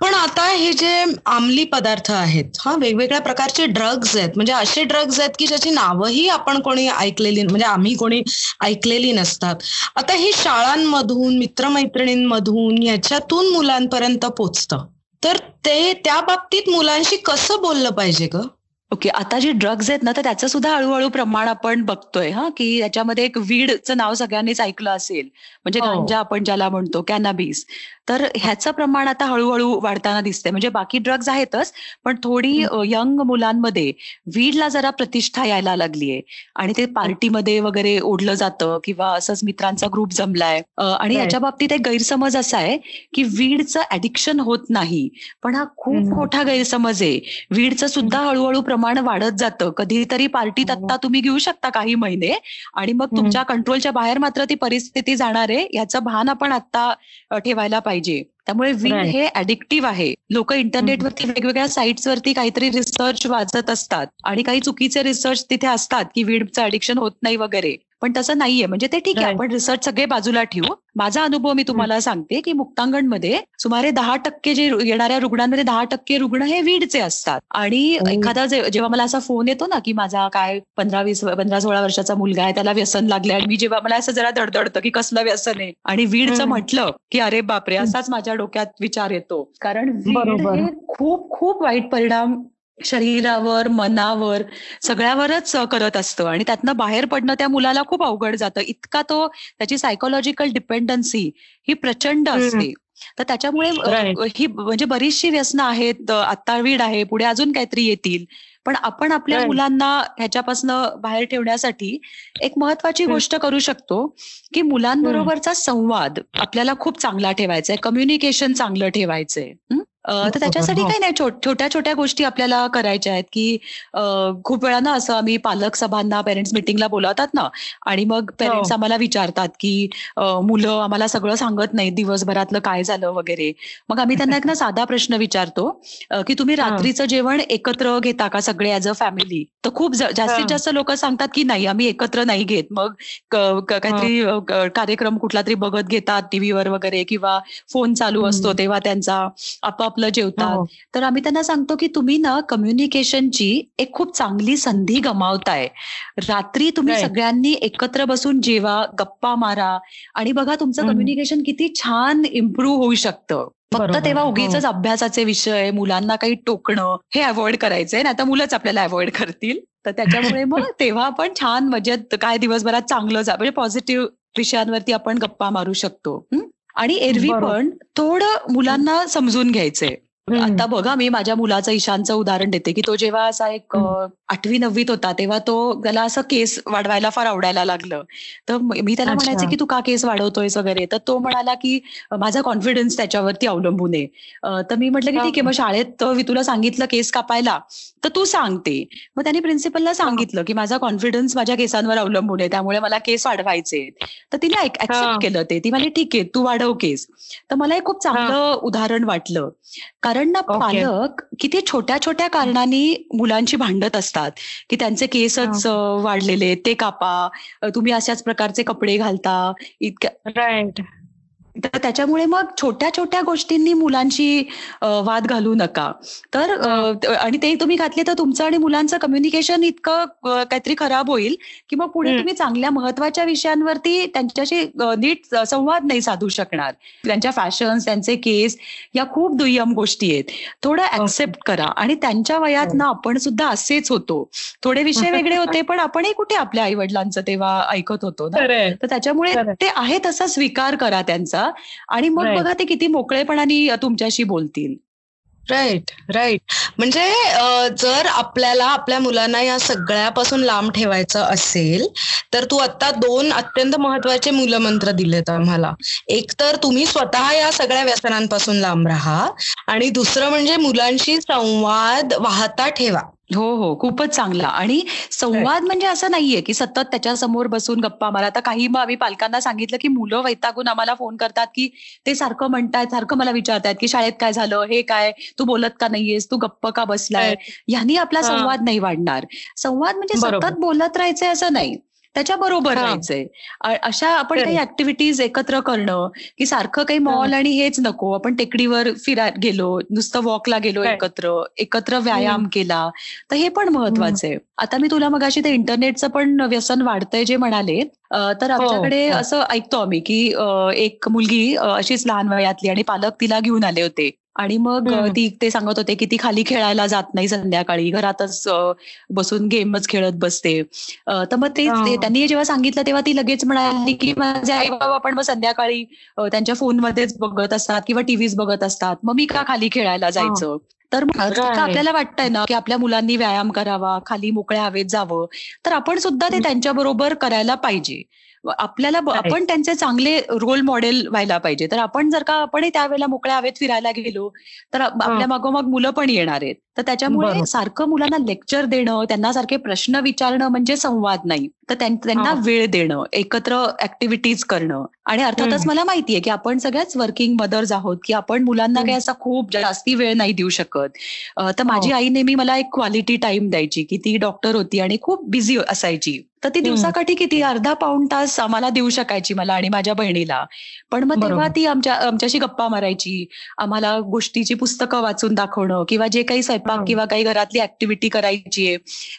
पण आता हे जे आमली पदार्थ आहेत हा वेगवेगळ्या प्रकारचे ड्रग्ज आहेत. म्हणजे असे ड्रग्ज आहेत की ज्याची नावंही आपण कोणी ऐकलेली म्हणजे आम्ही कोणी ऐकलेली नसतात. आता ही शाळांमधून मित्रमैत्रिणींमधून याच्यातून मुलांपर्यंत पोचतं. तर ते त्या बाबतीत मुलांशी कसं बोललं पाहिजे ग? ओके आता जे ड्रग्ज आहेत ना तर त्याचं सुद्धा हळूहळू प्रमाण आपण बघतोय हा की याच्यामध्ये एक वीडचं नाव सगळ्यांनीच ऐकलं असेल म्हणजे हो. गांजा आपण ज्याला म्हणतो कॅनाबीस तर ह्याचं प्रमाण आता हळूहळू वाढताना दिसतंय. म्हणजे बाकी ड्रग्ज आहेतच पण थोडी यंग मुलांमध्ये वीडला जरा प्रतिष्ठा यायला लागलीये. आणि ते पार्टीमध्ये वगैरे ओढलं जातं किंवा असंच मित्रांचा ग्रुप जमलाय. आणि याच्या बाबतीत एक गैरसमज असा आहे की वीडचं ऍडिक्शन होत नाही. पण हा खूप मोठा गैरसमज आहे. वीडचं सुद्धा हळूहळू प्रमाण वाढत जातं. कधीतरी पार्टीत हो. आता तुम्ही घेऊ शकता काही महिने. आणि मग तुमच्या कंट्रोलच्या बाहेर मात्र ती परिस्थिती जाणार आहे. याचं भान आपण आता ठेवायला पाहिजे पाहिजे. त्यामुळे वीड हे ऍडिक्टिव्ह आहे. लोक इंटरनेटवरती वेगवेगळ्या साईट्स वरती काहीतरी रिसर्च वाचत असतात. आणि काही चुकीचे रिसर्च तिथे असतात की वीडचं ऍडिक्शन होत नाही वगैरे. पण तसं नाहीये. म्हणजे ते ठीक आहे. आपण रिसर्च सगळे बाजूला ठेवू. माझा अनुभव मी तुम्हाला सांगते की मुक्तांगणमध्ये सुमारे दहा टक्के जे येणाऱ्या रुग्णांमध्ये दहा टक्के रुग्ण हे वीडचे असतात. आणि एखादा जेव्हा मला असा फोन येतो ना की माझा काय पंधरा वीस पंधरा सोळा वर्षाचा मुलगा आहे त्याला व्यसन लागले आणि मी जेव्हा मला असं जरा धडधडतं की कसलं व्यसन आहे. आणि वीडचं म्हटलं की अरे बापरे असाच माझ्या डोक्यात विचार येतो. कारण हे खूप खूप वाईट परिणाम शरीरावर मनावर सगळ्यावरच करत असतं आणि त्यातनं बाहेर पडणं त्या मुलाला खूप अवघड जातं. इतका तो त्याची सायकोलॉजिकल डिपेंडन्सी ही प्रचंड असते. तर त्याच्यामुळे ही म्हणजे बरीचशी व्यसनं आहेत आत्तावीड आहे पुढे अजून काहीतरी येतील. पण आपण आपल्या मुलांना ह्याच्यापासून बाहेर ठेवण्यासाठी एक महत्वाची गोष्ट करू शकतो की मुलांबरोबरचा संवाद आपल्याला खूप चांगला ठेवायचा आहे. कम्युनिकेशन चांगलं ठेवायचंय. तर त्याच्यासाठी काही नाही छोट्या छोट्या गोष्टी आपल्याला करायच्या आहेत की खूप वेळा ना असं आम्ही पालक सभांना पेरेंट्स मिटिंगला बोलावतात ना आणि मग पेरेंट्स हो. आम्हाला विचारतात की मुलं आम्हाला सगळं सांगत नाही दिवसभरातलं काय झालं वगैरे. मग आम्ही त्यांना एक ना साधा प्रश्न विचारतो की तुम्ही रात्रीचं जेवण एकत्र घेता का सगळे ऍज अ फॅमिली तर खूप जास्तीत जास्त लोक सांगतात की नाही आम्ही एकत्र नाही घेत. मग काहीतरी कार्यक्रम कुठला तरी बघत घेतात टीव्हीवर वगैरे किंवा फोन चालू असतो तेव्हा त्यांचा आपाप आपलं जेवतात. हो. तर आम्ही त्यांना सांगतो की तुम्ही ना कम्युनिकेशनची एक खूप चांगली संधी गमावताय. रात्री तुम्ही सगळ्यांनी एकत्र बसून जेवा गप्पा मारा आणि बघा तुमचं कम्युनिकेशन किती छान इम्प्रूव्ह होऊ शकतं. फक्त तेव्हा हो. उगीच अभ्यासाचे विषय मुलांना काही टोकणं हे अवॉइड करायचंय. ना आता मुलंच आपल्याला अवॉइड करतील. तर त्याच्यामुळे मग तेव्हा आपण छान मजेत काय दिवसभरात चांगलं जा म्हणजे पॉझिटिव्ह विषयांवरती आपण गप्पा मारू शकतो. आणि एरवी पण थोडं मुलांना समजून घ्यायचंय. आता बघा मी माझ्या मुलाचं ईशानचं उदाहरण देते की तो जेव्हा असा एक आठवी नववीत होता तेव्हा तो त्याला असं केस वाढवायला फार आवडायला लागलं. तर मी त्याला म्हणायचे की तू का केस वाढवतोयस वगैरे? तर तो म्हणाला की माझा कॉन्फिडन्स त्याच्यावरती अवलंबून आहे. तर मी म्हटलं की ठीक आहे मग शाळेत मी तुला सांगितलं केस कापायला. तर तू सांगते मग त्यांनी प्रिन्सिपलला सांगितलं की माझा कॉन्फिडन्स माझ्या केसांवर अवलंबून आहे त्यामुळे मला केस वाढवायचे तर तिने ऍक्सेप्ट केलं ते. ती मला ठीक आहे तू वाढव केस. तर मला एक खूप चांगलं उदाहरण वाटलं. कारण ना पालक किती छोट्या छोट्या कारणांनी मुलांची भांडत असतात. की त्यांचे केसच वाढलेले ते कापा. तुम्ही अशाच प्रकारचे कपडे घालता. इतक्या राईट तर त्याच्यामुळे मग छोट्या छोट्या गोष्टींनी मुलांची वाद घालू नका. तर आणि ते तुम्ही घातले तर तुमचं आणि मुलांचं कम्युनिकेशन इतकं काहीतरी खराब होईल की मग पुढे तुम्ही चांगल्या महत्त्वाच्या विषयांवरती त्यांच्याशी नीट संवाद नाही साधू शकणार. त्यांच्या फॅशन त्यांचे केस या खूप दुय्यम गोष्टी आहेत. थोडं ऍक्सेप्ट करा आणि त्यांच्या वयात हो. ना आपण सुद्धा असेच होतो. थोडे विषय वेगळे होते पण आपणही कुठे आपल्या आई वडिलांचं तेव्हा ऐकत होतो ना? तर त्याच्यामुळे ते आहे तसा स्वीकार करा त्यांचा. आणि मग बघा ते किती मोकळेपणाने तुमच्याशी बोलतील. राईट राईट म्हणजे जर आपल्याला आपल्या मुलांना या सगळ्यापासून लांब ठेवायचं असेल तर तू आता दोन अत्यंत महत्त्वाचे मूलमंत्र दिलेत आम्हाला. एक तर तुम्ही स्वतः या सगळ्या व्यसनांपासून लांब राहा आणि दुसरं म्हणजे मुलांशी संवाद वाहता ठेवा. हो हो. खूपच चांगला. आणि संवाद म्हणजे असं नाहीये की सतत त्याच्यासमोर बसून गप्पा मारा. आता काही मग आम्ही पालकांना सांगितलं की मुलं वैतागून आम्हाला फोन करतात की ते सारखं म्हणतायत सारखं मला विचारतायत की शाळेत काय झालं? हे काय? तू बोलत का नाहीयेस? तू गप्प का बसलाय? यांनी आपला संवाद नाही वाढणार. संवाद म्हणजे सतत बोलत राहायचंय असं नाही. त्याच्या बरोबर राहायचंय अशा आपण काही ऍक्टिव्हिटीज एकत्र करणं की सारखं काही मॉल आणि हेच नको. आपण टेकडीवर फिरा गेलो नुसतं वॉकला गेलो एकत्र एकत्र व्यायाम केला तर हे पण महत्वाचं आहे आता मी तुला मगाशी ते इंटरनेटचं पण व्यसन वाढतंय जे म्हणाले तर हो, आमच्याकडे हो. असं ऐकतो आम्ही की एक मुलगी अशीच लहान वयातली आणि पालक तिला घेऊन आले होते. आणि मग ती ते सांगत होते की ती खाली खेळायला जात नाही संध्याकाळी. घरातच बसून गेमच खेळत बसते. तर मग ते त्यांनी जेव्हा सांगितलं तेव्हा ती लगेच म्हणाली की माझे आई बाबा पण मग संध्याकाळी त्यांच्या फोनमध्येच बघत असतात किंवा टीव्हीच बघत असतात. मग मी का खाली खेळायला जायचं? तर आपल्याला वाटतंय ना की आपल्या मुलांनी व्यायाम करावा खाली मोकळ्या हवेत जावं? तर आपण सुद्धा ते त्यांच्या बरोबर करायला पाहिजे. आपल्याला आपण त्यांचे चांगले रोल मॉडेल व्हायला पाहिजे. तर आपण जर का आपण त्यावेळेला मोकळ्या हवेत फिरायला गेलो तर आपल्या मागोमाग मुलं पण येणार आहेत. तर त्याच्यामुळे सारखं मुलांना लेक्चर देणं त्यांना सारखे प्रश्न विचारणं म्हणजे संवाद नाही. तर त्यांना वेळ देणं एकत्र ऍक्टिव्हिटीज करणं. आणि अर्थातच मला माहितीये की आपण सगळ्याच वर्किंग मदर्स आहोत की आपण मुलांना काही असा खूप जास्ती वेळ नाही देऊ शकत. तर माझी आई नेहमी मला एक क्वालिटी टाइम द्यायची की ती डॉक्टर होती आणि खूप बिझी असायची. तर ती दिवसाकाठी किती अर्धा पाऊण तास आम्हाला देऊ शकायची मला आणि माझ्या बहिणीला. पण मग तेव्हा ती आमच्या आमच्याशी गप्पा मारायची आम्हाला गोष्टीची पुस्तकं वाचून दाखवणं किंवा जे काही स्वयंपाक किंवा काही घरातली ऍक्टिव्हिटी करायची आहे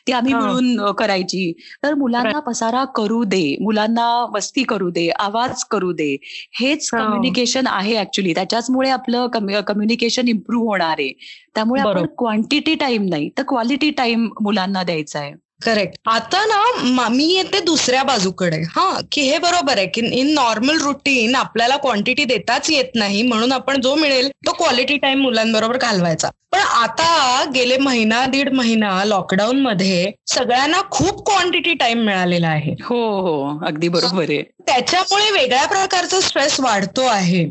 ती आम्ही मिळून करायची. तर मुलांना पसारा करू दे मुलांना मस्ती करू दे आवाज करू दे हेच कम्युनिकेशन आहे ऍक्च्युली त्याच्याचमुळे आपलं कम्युनिकेशन इम्प्रूव्ह होणार आहे. त्यामुळे आपण क्वांटिटी टाइम नाही तर क्वालिटी टाइम मुलांना द्यायचा आहे. करेक्ट आता ना मी येते दुसऱ्या बाजूकडे. हा की हे बरोबर आहे की इन नॉर्मल रुटीन आपल्याला क्वांटिटी देताच येत नाही म्हणून आपण जो मिळेल तो क्वालिटी टाइम मुलांबरोबर घालवायचा. पण आता गेले महिना दीड महिना लॉकडाऊन मध्ये सगळ्यांना खूप क्वांटिटी टाइम मिळालेला आहे. हो हो अगदी बरोबर आहे. त्याच्यामुळे वेगळ्या प्रकारचा स्ट्रेस वाढतो आहे.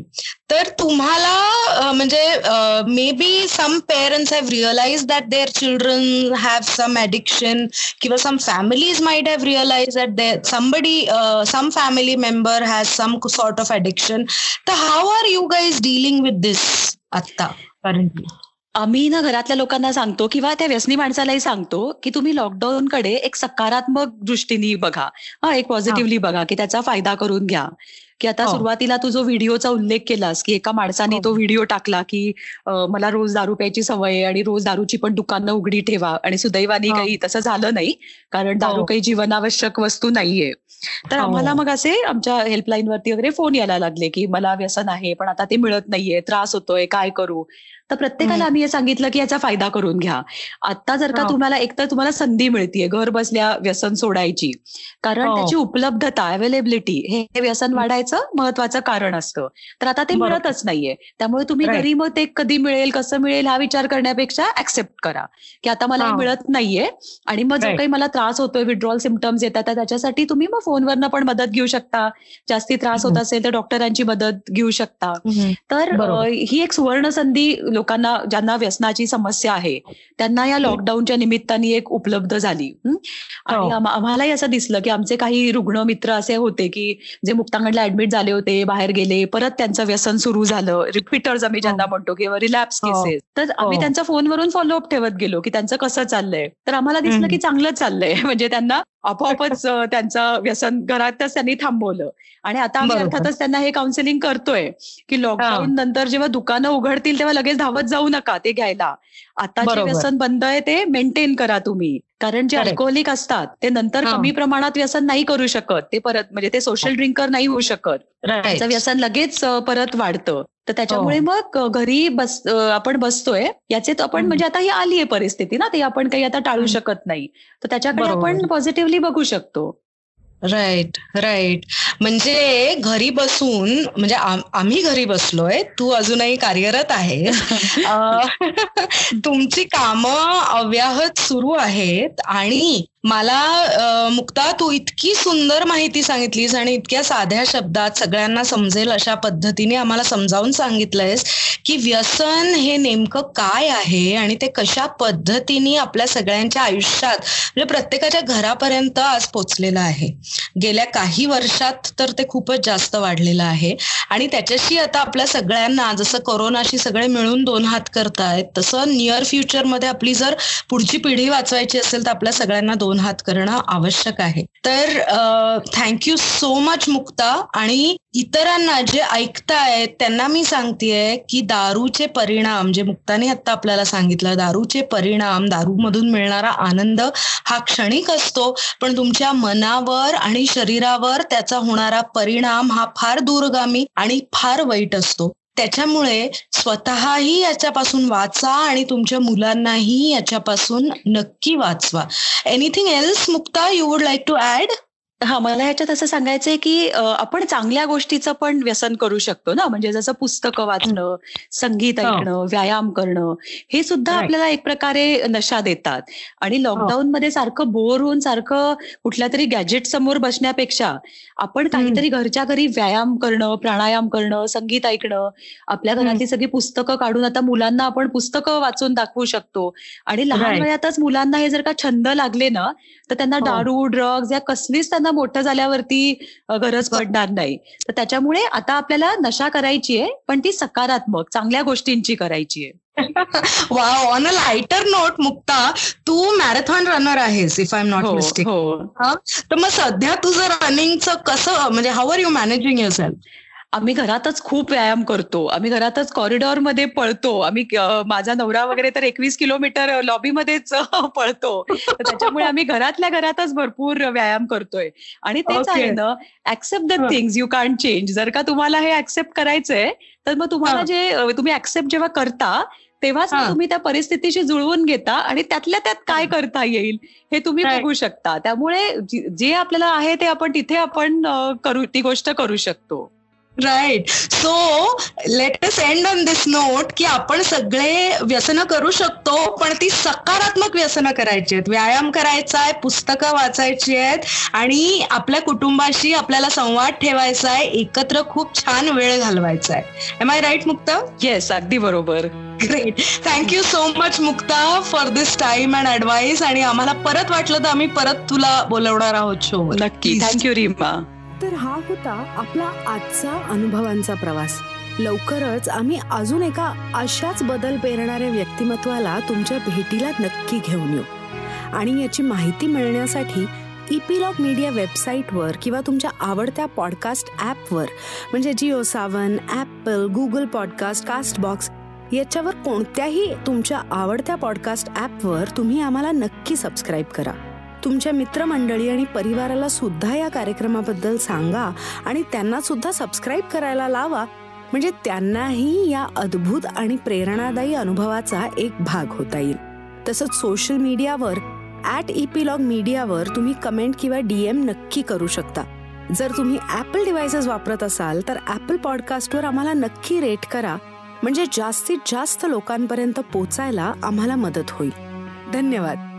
तर तुम्हाला म्हणजे may be some parents have realise that their children have some addiction किंवा some families might have realise that they somebody some family member has some sort of addiction तर how are you guys dealing with this आत्ता? Currently आम्ही ना घरातल्या लोकांना सांगतो किंवा त्या व्यसनी माणसालाही सांगतो की तुम्ही लॉकडाऊन कडे एक सकारात्मक दृष्टीने बघा. हा एक पॉझिटिव्हली बघा की त्याचा फायदा करून घ्या. की आता हो. सुरुवातीला तू जो व्हिडिओचा उल्लेख केलास की एका माणसाने हो. तो व्हिडिओ टाकला की मला रोज दारू प्यायची सवय आणि रोज दारूची पण दुकानं उघडी ठेवा आणि सुदैवानी हो. काही तसं झालं नाही कारण दारू काही जीवनावश्यक वस्तू नाहीये तर आम्हाला मग असे आमच्या हेल्पलाईन वरती वगैरे फोन यायला लागले की मला व्यसन आहे पण आता ते मिळत नाहीये त्रास होतोय काय करू तर प्रत्येकाला आम्ही हे सांगितलं की याचा फायदा करून घ्या. आता जर का तुम्हाला एकतर तुम्हाला संधी मिळतीये घर बसल्या व्यसन सोडायची. कारण त्याची उपलब्धता अवेलेबिलिटी हे व्यसन वाढायचं महत्वाचं कारण असतं. तर आता ते मिळतच नाहीये. त्यामुळे तुम्ही घरी मग ते कधी मिळेल कसं मिळेल हा विचार करण्यापेक्षा ऍक्सेप्ट करा. की आता मला मिळत नाहीये आणि मग जो काही मला त्रास होतोय विड्रॉल सिमटम्स येतात त्याच्यासाठी तुम्ही मग फोनवरनं पण मदत घेऊ शकता. जास्ती त्रास होत असेल तर डॉक्टरांची मदत घेऊ शकता. तर ही एक सुवर्ण संधी लोकांना ज्यांना व्यसनाची समस्या आहे त्यांना या लॉकडाऊनच्या निमित्ताने एक उपलब्ध झाली. आणि हो. आम्हालाही असं दिसलं की आमचे काही रुग्ण मित्र असे होते की जे मुक्तांगणला ऍडमिट झाले होते बाहेर गेले परत त्यांचं व्यसन सुरू झालं रिपीटर्स आम्ही ज्यांना हो. म्हणतो किंवा रिलॅप्स केसेस हो. तर आम्ही त्यांच्या फोनवरून फॉलोअप ठेवत गेलो की त्यांचं कसं चाललंय? तर आम्हाला दिसलं की चांगलं चाललंय. म्हणजे त्यांना आपोआपच त्यांचं व्यसन घरातच त्यांनी थांबवलं. आणि आता आम्ही अर्थातच त्यांना हे काउन्सिलिंग करतोय की लॉकडाऊन नंतर जेव्हा दुकानं उघडतील तेव्हा लगेच धावत जाऊ नका ते घ्यायला. आता जे व्यसन बंद आहे ते मेंटेन करा तुम्ही. कारण जे अल्कोहोलिक असतात ते नंतर कमी प्रमाणात व्यसन नाही करू शकत. ते परत म्हणजे ते सोशल ड्रिंकर नाही होऊ शकत. त्याचं व्यसन लगेच परत वाढतं. तर त्याच्यामुळे हो. मग घरी बस आपण बसतोय. याचे आपण म्हणजे आता ही आली आहे परिस्थिती ना ते आपण काही आता टाळू शकत नाही. तर त्याच्याकडे आपण पॉझिटिव्हली बघू शकतो. राईट राईट म्हणजे घरी बसून म्हणजे आम्ही घरी बसलोय तू अजूनही कार्यरत आहे. तुमची कामं अव्याहत सुरू आहेत आणि मला मुक्ता तू इतकी सुंदर माहिती सांगितलीस आणि इतक्या साध्या शब्दात सगळ्यांना समजेल अशा पद्धतीने आम्हाला समजावून सांगितलंयस की व्यसन हे नेमकं काय आहे आणि ते कशा पद्धतीने आपल्या सगळ्यांच्या आयुष्यात म्हणजे प्रत्येकाच्या घरापर्यंत आज पोचलेलं आहे. गेल्या काही वर्षात तर ते खूपच जास्त वाढलेलं आहे आणि त्याच्याशी आता आपल्या सगळ्यांना जसं कोरोनाशी सगळे मिळून दोन हात करतायत तसं नियर फ्युचरमध्ये आपली जर पुढची पिढी वाचवायची असेल तर आपल्या सगळ्यांना दोन दोन हात करणं आवश्यक आहे. तर थँक्यू सो मच मुक्ता. आणि इतरांना जे ऐकतायत त्यांना मी सांगतेय की दारूचे परिणाम जे मुक्ताने आता आपल्याला सांगितलं दारूचे परिणाम दारूमधून मिळणारा आनंद हा क्षणिक असतो पण तुमच्या मनावर आणि शरीरावर त्याचा होणारा परिणाम हा फार दूरगामी आणि फार वाईट असतो. त्याच्यामुळे स्वतःही याच्यापासून वाचा आणि तुमच्या मुलांनाही याच्यापासून नक्की वाचवा. Anything else Mukta you would like to add हा मला ह्याच्यात असं सांगायचंय की आपण चांगल्या गोष्टीचं पण व्यसन करू शकतो ना. म्हणजे जसं पुस्तकं वाचणं संगीत हो. ऐकणं व्यायाम करणं हे सुद्धा आपल्याला एक प्रकारे नशा देतात. आणि लॉकडाऊन मध्ये सारखं बोर होऊन सारखं कुठल्या तरी गॅजेट समोर बसण्यापेक्षा आपण काहीतरी घरच्या घरी व्यायाम करणं प्राणायाम करणं संगीत ऐकणं आपल्या घरातली सगळी पुस्तकं काढून आता मुलांना आपण पुस्तकं वाचून दाखवू शकतो. आणि लहान वयातच मुलांना हे जर का छंद लागले ना तर त्यांना हो. दारू ड्रग्ज या कसलीच त्यांना मोठं झाल्यावरती गरज पडणार नाही. तर त्याच्यामुळे आता आपल्याला नशा करायची आहे पण ती सकारात्मक चांगल्या गोष्टींची करायची आहे. वा on a lighter note Mukta Tu marathon runner आहेस if I am not mistake तर मग सध्या तुझं रनिंगचं कसं म्हणजे how are you managing your self आम्ही घरातच खूप व्यायाम करतो. आम्ही घरातच कॉरिडॉरमध्ये पळतो. आम्ही माझा नवरा वगैरे तर एकवीस किलोमीटर लॉबीमध्येच पळतो. त्याच्यामुळे आम्ही घरातल्या घरातच भरपूर व्यायाम करतोय. आणि तेच आहे ना accept the things you can change जर का तुम्हाला हे ऍक्सेप्ट करायचंय तर मग तुम्हाला जे तुम्ही ऍक्सेप्ट जेव्हा करता तेव्हाच तुम्ही त्या परिस्थितीशी जुळवून घेता आणि त्यातल्या त्यात काय करता येईल हे तुम्ही बघू शकता. त्यामुळे जे आपल्याला आहे ते आपण तिथे आपण करू ती गोष्ट करू शकतो. Right so let us end on this note की आपण सगळे व्यसनं करू शकतो पण ती सकारात्मक व्यसनं करायची आहेत. व्यायाम करायचा आहे पुस्तकं वाचायची आहेत आणि आपल्या कुटुंबाशी आपल्याला संवाद ठेवायचा आहे एकत्र खूप छान वेळ घालवायचा आहे. Am I right Mukta? Yes अगदी बरोबर. Great thank you so much Mukta for this time and advice आणि आम्हाला परत वाटलं तर आम्ही परत तुला बोलवणार आहोत शो नक्की. Thank you Reema. तर हा होता आपला आजचा अनुभवांचा प्रवास. लवकरच आम्ही अजून एका अशाच बदल पेरणाऱ्या व्यक्तिमत्वाला तुमच्या भेटीला नक्की घेऊन येऊ. आणि याची माहिती मिळण्यासाठी इपिलॉग मीडिया वेबसाईटवर किंवा तुमच्या आवडत्या पॉडकास्ट ॲपवर म्हणजे Jio Saavn Apple Google podcast Castbox याच्यावर कोणत्याही तुमच्या आवडत्या पॉडकास्ट ॲपवर तुम्ही आम्हाला नक्की सबस्क्राईब करा. तुमच्या मित्रमंडळी आणि परिवाराला सुद्धा या कार्यक्रमाबद्दल सांगा आणि त्यांना सुद्धा सबस्क्राईब करायला लावा. म्हणजे त्यांनाही या अद्भुत आणि प्रेरणादायी अनुभवाचा एक भाग होता येईल. तसंच सोशल मीडियावर ॲट इपिलॉग मीडियावर तुम्ही कमेंट किंवा डीएम नक्की करू शकता. जर तुम्ही ॲपल डिव्हायसेस वापरत असाल तर ॲपल पॉडकास्टवर आम्हाला नक्की रेट करा. म्हणजे जास्तीत जास्त लोकांपर्यंत पोचायला आम्हाला मदत होईल. धन्यवाद.